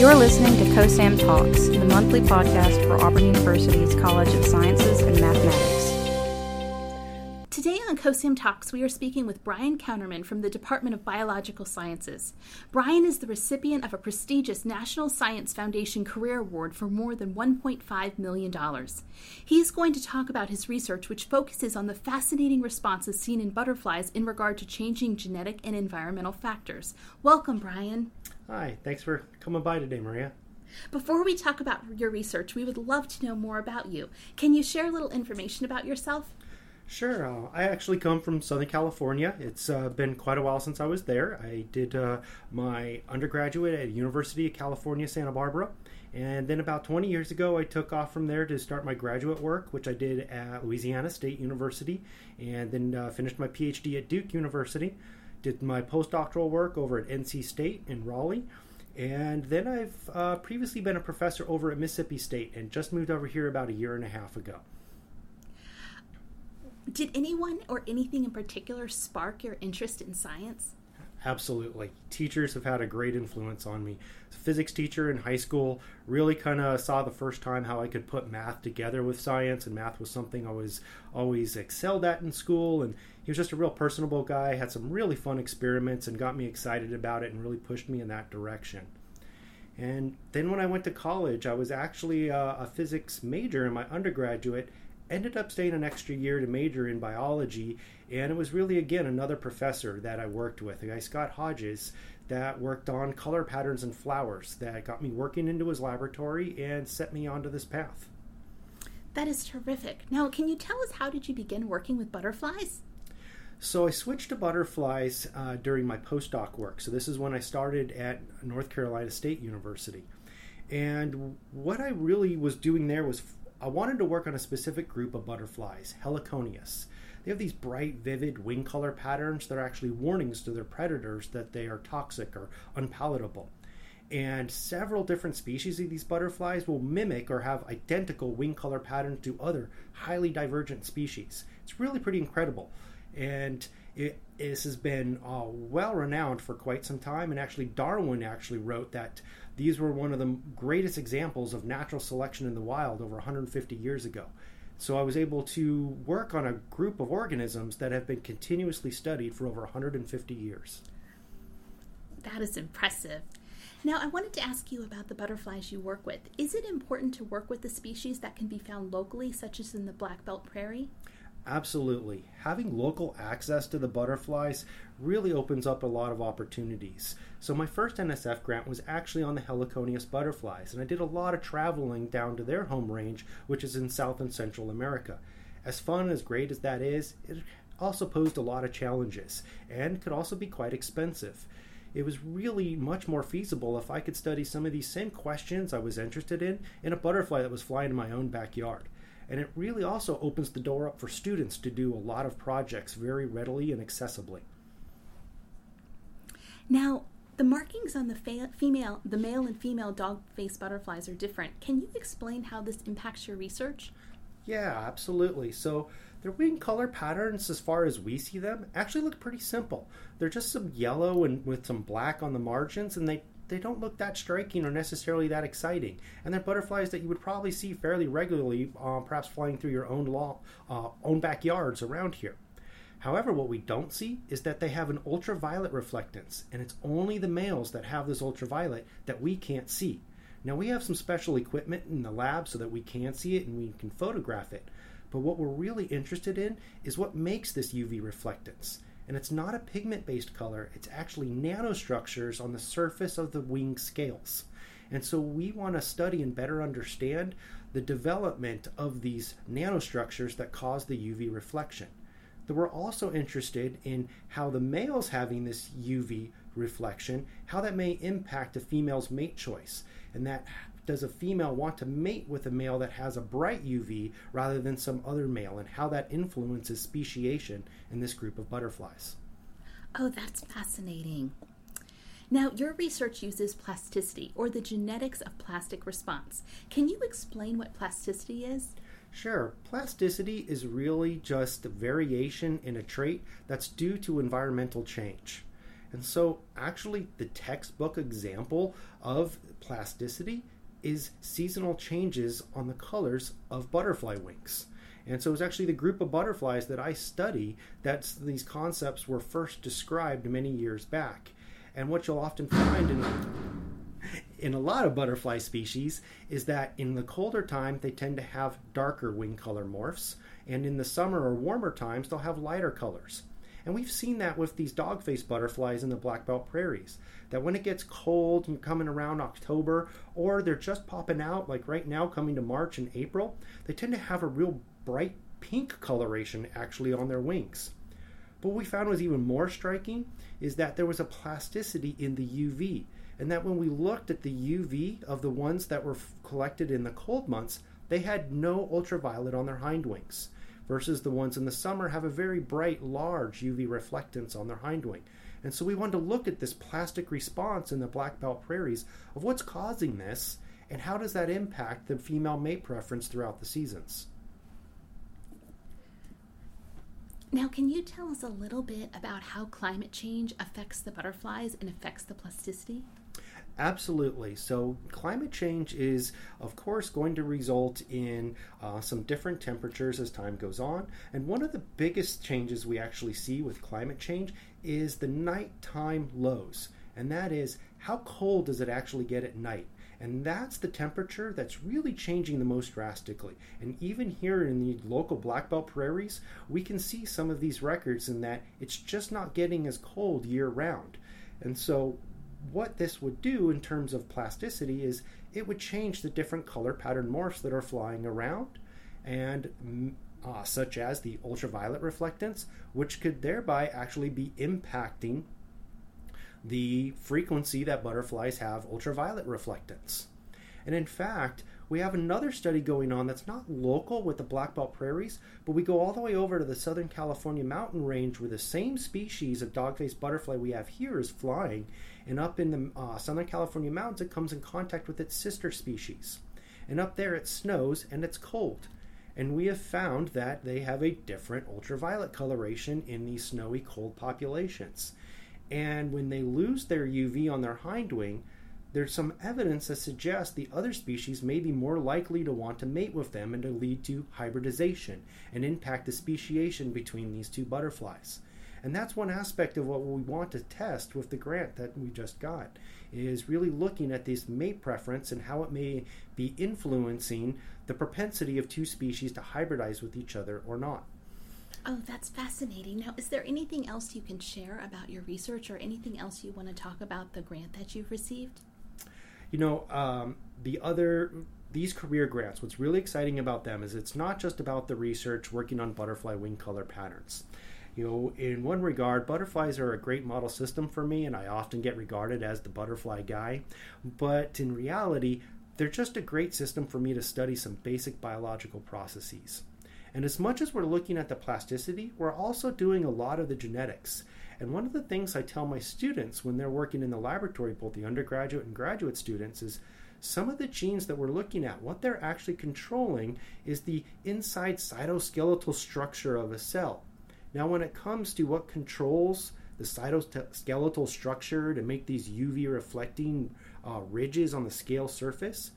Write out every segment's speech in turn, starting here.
You're listening to COSAM Talks, the monthly podcast for Auburn University's College of Sciences and Mathematics. Today on COSAM Talks, we are speaking with Brian Counterman from the Department of Biological Sciences. Brian is the recipient of a prestigious National Science Foundation Career Award for more than $1.5 million. He is going to talk about his research, which focuses on the fascinating responses seen in butterflies in regard to changing genetic and environmental factors. Welcome, Brian. Hi, thanks for coming by today, Maria. Before we talk about your research, we would love to know more about you. Can you share a little information about yourself? Sure. Uh, I actually come from Southern California. It's uh, been quite a while since I was there. I did uh, my undergraduate at University of California, Santa Barbara. And then about 20 years ago, I took off from there to start my graduate work, which I did at Louisiana State University, and then uh, finished my PhD at Duke University. Did my postdoctoral work over at NC State in Raleigh. And then I've uh, previously been a professor over at Mississippi State and just moved over here about a year and a half ago. Did anyone or anything in particular spark your interest in science? Absolutely. Teachers have had a great influence on me. Physics teacher in high school really kind of saw the first time how I could put math together with science, and math was something I was always excelled at in school. And he was just a real personable guy, had some really fun experiments, and got me excited about it and really pushed me in that direction. And then when I went to college, I was actually a, a physics major in my undergraduate ended up staying an extra year to major in biology, and it was really, again, another professor that I worked with, a guy, Scott Hodges, that worked on color patterns and flowers that got me working into his laboratory and set me onto this path. That is terrific. Now, can you tell us how did you begin working with butterflies? So I switched to butterflies uh, during my postdoc work. So this is when I started at North Carolina State University. And what I really was doing there was I wanted to work on a specific group of butterflies, Heliconius. They have these bright, vivid wing color patterns that are actually warnings to their predators that they are toxic or unpalatable. And several different species of these butterflies will mimic or have identical wing color patterns to other highly divergent species. It's really pretty incredible. And it, this has been uh, well renowned for quite some time. And actually, Darwin actually wrote that these were one of the greatest examples of natural selection in the wild over 150 years ago. So I was able to work on a group of organisms that have been continuously studied for over 150 years. That is impressive. Now, I wanted to ask you about the butterflies you work with. Is it important to work with the species that can be found locally, such as in the Black Belt Prairie? Absolutely. Having local access to the butterflies really opens up a lot of opportunities. So, my first NSF grant was actually on the Heliconius butterflies, and I did a lot of traveling down to their home range, which is in South and Central America. As fun and as great as that is, it also posed a lot of challenges and could also be quite expensive. It was really much more feasible if I could study some of these same questions I was interested in in a butterfly that was flying in my own backyard. And it really also opens the door up for students to do a lot of projects very readily and accessibly. Now, the markings on the fa- female, the male and female dog-faced butterflies are different. Can you explain how this impacts your research? Yeah, absolutely. So, their wing color patterns, as far as we see them, actually look pretty simple. They're just some yellow and with some black on the margins, and they they don't look that striking or necessarily that exciting. And they're butterflies that you would probably see fairly regularly, uh, perhaps flying through your own law, uh, own backyards around here. However, what we don't see is that they have an ultraviolet reflectance, and it's only the males that have this ultraviolet that we can't see. Now, we have some special equipment in the lab so that we can see it and we can photograph it. But what we're really interested in is what makes this UV reflectance. And it's not a pigment based color, it's actually nanostructures on the surface of the wing scales. And so we want to study and better understand the development of these nanostructures that cause the UV reflection. That we're also interested in how the males having this UV reflection, how that may impact a female's mate choice, and that does a female want to mate with a male that has a bright UV rather than some other male, and how that influences speciation in this group of butterflies. Oh, that's fascinating. Now, your research uses plasticity, or the genetics of plastic response. Can you explain what plasticity is? Sure. Plasticity is really just variation in a trait that's due to environmental change. And so, actually, the textbook example of plasticity is seasonal changes on the colors of butterfly wings. And so it was actually the group of butterflies that I study that these concepts were first described many years back. And what you'll often find in in a lot of butterfly species is that in the colder time they tend to have darker wing color morphs, and in the summer or warmer times they'll have lighter colors. And we've seen that with these dog-faced butterflies in the black belt prairies. That when it gets cold and coming around October, or they're just popping out, like right now coming to March and April, they tend to have a real bright pink coloration actually on their wings. But what we found was even more striking is that there was a plasticity in the UV and that when we looked at the UV of the ones that were collected in the cold months, they had no ultraviolet on their hind wings, versus the ones in the summer have a very bright, large UV reflectance on their hindwing. And so we wanted to look at this plastic response in the black belt prairies of what's causing this and how does that impact the female mate preference throughout the seasons. Now, can you tell us a little bit about how climate change affects the butterflies and affects the plasticity? Absolutely. So, climate change is, of course, going to result in uh, some different temperatures as time goes on. And one of the biggest changes we actually see with climate change is the nighttime lows. And that is, how cold does it actually get at night? And that's the temperature that's really changing the most drastically. And even here in the local black belt prairies, we can see some of these records in that it's just not getting as cold year round. And so what this would do in terms of plasticity is it would change the different color pattern morphs that are flying around, and mm, uh, such as the ultraviolet reflectance, which could thereby actually be impacting the frequency that butterflies have ultraviolet reflectance. And in fact, we have another study going on that's not local with the black belt prairies, but we go all the way over to the Southern California mountain range where the same species of dog-faced butterfly we have here is flying, and up in the uh, Southern California mountains it comes in contact with its sister species. And up there it snows and it's cold. And we have found that they have a different ultraviolet coloration in these snowy cold populations. And when they lose their UV on their hind wing, there's some evidence that suggests the other species may be more likely to want to mate with them and to lead to hybridization and impact the speciation between these two butterflies. And that's one aspect of what we want to test with the grant that we just got is really looking at this mate preference and how it may be influencing the propensity of two species to hybridize with each other or not. Oh, that's fascinating. Now, is there anything else you can share about your research or anything else you want to talk about the grant that you've received? You know, um, the other these career grants, what's really exciting about them is it's not just about the research working on butterfly wing color patterns. You know, in one regard, butterflies are a great model system for me, and I often get regarded as the butterfly guy. But in reality, they're just a great system for me to study some basic biological processes. And as much as we're looking at the plasticity, we're also doing a lot of the genetics. And one of the things I tell my students when they're working in the laboratory, both the undergraduate and graduate students, is some of the genes that we're looking at, what they're actually controlling is the inside cytoskeletal structure of a cell. Now, when it comes to what controls the cytoskeletal structure to make these UV reflecting uh, ridges on the scale surface,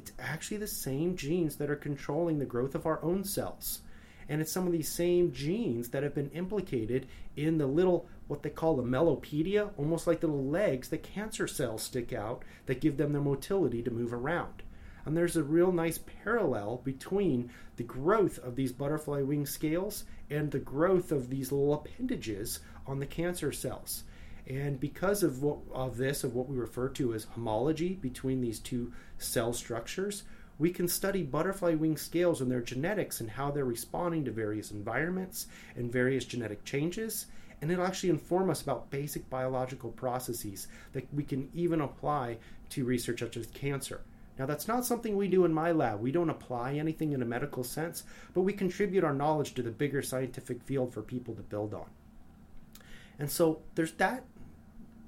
it's actually the same genes that are controlling the growth of our own cells. And it's some of these same genes that have been implicated in the little what they call the lamellipodia, almost like the little legs that cancer cells stick out that give them the motility to move around. And there's a real nice parallel between the growth of these butterfly wing scales and the growth of these little appendages on the cancer cells. And because of what, of this, of what we refer to as homology between these two cell structures, we can study butterfly wing scales and their genetics and how they're responding to various environments and various genetic changes and it'll actually inform us about basic biological processes that we can even apply to research such as cancer. Now, that's not something we do in my lab. We don't apply anything in a medical sense, but we contribute our knowledge to the bigger scientific field for people to build on. And so there's that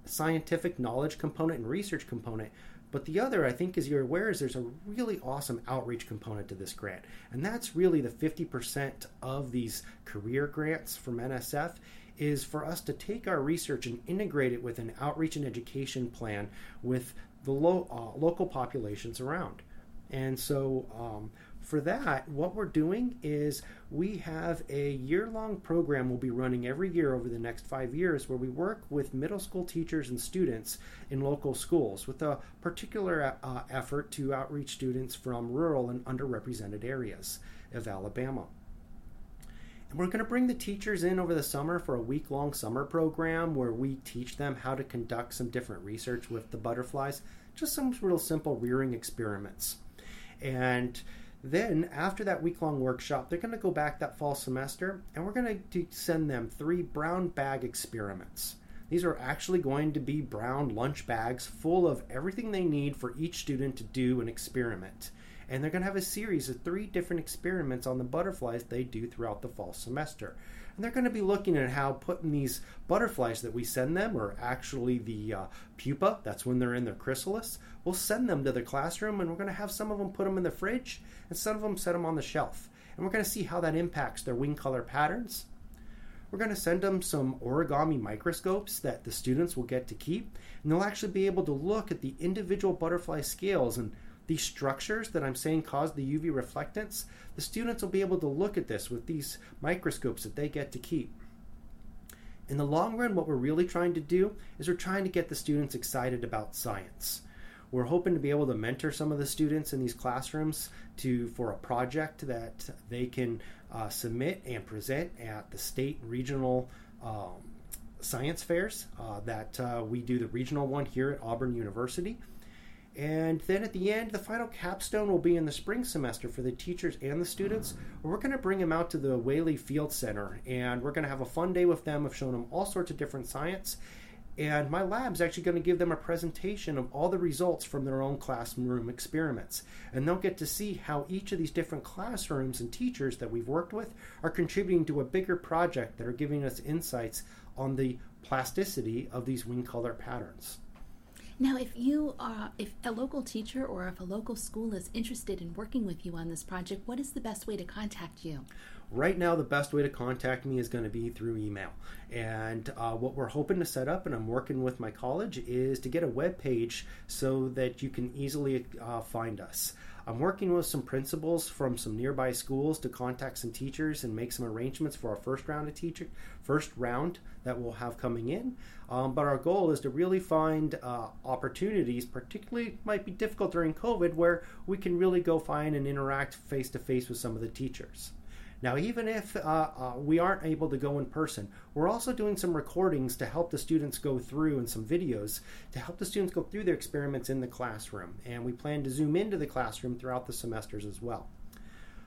scientific knowledge component and research component. But the other, I think, as you're aware, is there's a really awesome outreach component to this grant. And that's really the 50% of these career grants from NSF is for us to take our research and integrate it with an outreach and education plan with the lo- uh, local populations around. And so, um, for that, what we're doing is we have a year long program we'll be running every year over the next five years where we work with middle school teachers and students in local schools with a particular uh, effort to outreach students from rural and underrepresented areas of Alabama. And we're going to bring the teachers in over the summer for a week long summer program where we teach them how to conduct some different research with the butterflies, just some real simple rearing experiments. And then, after that week long workshop, they're going to go back that fall semester and we're going to send them three brown bag experiments. These are actually going to be brown lunch bags full of everything they need for each student to do an experiment. And they're going to have a series of three different experiments on the butterflies they do throughout the fall semester. And they're going to be looking at how putting these butterflies that we send them are actually the uh, pupa, that's when they're in their chrysalis. We'll send them to the classroom and we're going to have some of them put them in the fridge and some of them set them on the shelf. And we're going to see how that impacts their wing color patterns. We're going to send them some origami microscopes that the students will get to keep, and they'll actually be able to look at the individual butterfly scales and these structures that I'm saying cause the UV reflectance, the students will be able to look at this with these microscopes that they get to keep. In the long run, what we're really trying to do is we're trying to get the students excited about science. We're hoping to be able to mentor some of the students in these classrooms to for a project that they can uh, submit and present at the state regional um, science fairs uh, that uh, we do the regional one here at Auburn University. And then at the end, the final capstone will be in the spring semester for the teachers and the students. We're going to bring them out to the Whaley Field Center and we're going to have a fun day with them of showing them all sorts of different science. And my lab's actually going to give them a presentation of all the results from their own classroom experiments. And they'll get to see how each of these different classrooms and teachers that we've worked with are contributing to a bigger project that are giving us insights on the plasticity of these wing color patterns. Now, if you are, if a local teacher or if a local school is interested in working with you on this project, what is the best way to contact you? Right now, the best way to contact me is going to be through email. And uh, what we're hoping to set up, and I'm working with my college, is to get a web page so that you can easily uh, find us. I'm working with some principals from some nearby schools to contact some teachers and make some arrangements for our first round of teacher, first round that we'll have coming in. Um, but our goal is to really find uh, opportunities, particularly might be difficult during COVID, where we can really go find and interact face to face with some of the teachers. Now, even if uh, uh, we aren't able to go in person, we're also doing some recordings to help the students go through and some videos to help the students go through their experiments in the classroom. And we plan to zoom into the classroom throughout the semesters as well.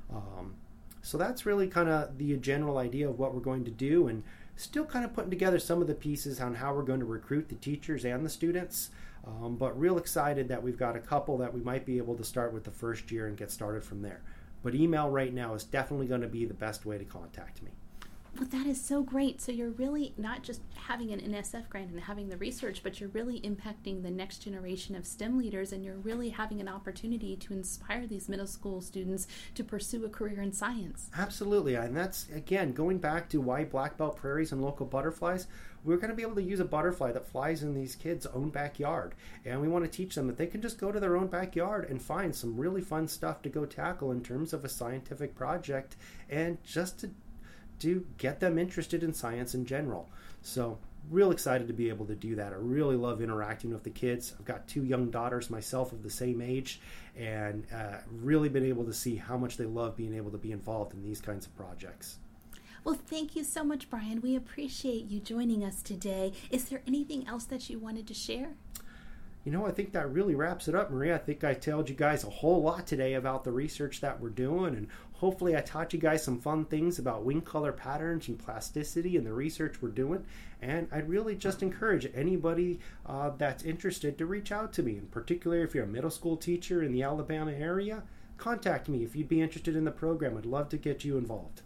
Um, so that's really kind of the general idea of what we're going to do, and still kind of putting together some of the pieces on how we're going to recruit the teachers and the students. Um, but real excited that we've got a couple that we might be able to start with the first year and get started from there. But email right now is definitely going to be the best way to contact me. Well, that is so great. So you're really not just having an NSF grant and having the research, but you're really impacting the next generation of STEM leaders, and you're really having an opportunity to inspire these middle school students to pursue a career in science. Absolutely, and that's again going back to why black belt prairies and local butterflies. We're going to be able to use a butterfly that flies in these kids' own backyard, and we want to teach them that they can just go to their own backyard and find some really fun stuff to go tackle in terms of a scientific project, and just to to get them interested in science in general. So, real excited to be able to do that. I really love interacting with the kids. I've got two young daughters myself of the same age, and uh, really been able to see how much they love being able to be involved in these kinds of projects. Well, thank you so much, Brian. We appreciate you joining us today. Is there anything else that you wanted to share? you know, I think that really wraps it up, Maria. I think I told you guys a whole lot today about the research that we're doing, and hopefully, I taught you guys some fun things about wing color patterns and plasticity and the research we're doing. And I'd really just encourage anybody uh, that's interested to reach out to me, in particular if you're a middle school teacher in the Alabama area, contact me if you'd be interested in the program. I'd love to get you involved.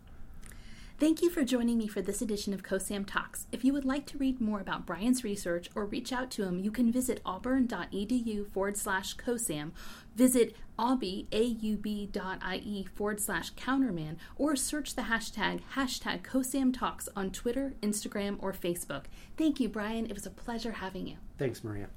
Thank you for joining me for this edition of COSAM Talks. If you would like to read more about Brian's research or reach out to him, you can visit auburn.edu forward slash COSAM, visit aub.ie forward slash counterman, or search the hashtag hashtag COSAM Talks on Twitter, Instagram, or Facebook. Thank you, Brian. It was a pleasure having you. Thanks, Maria.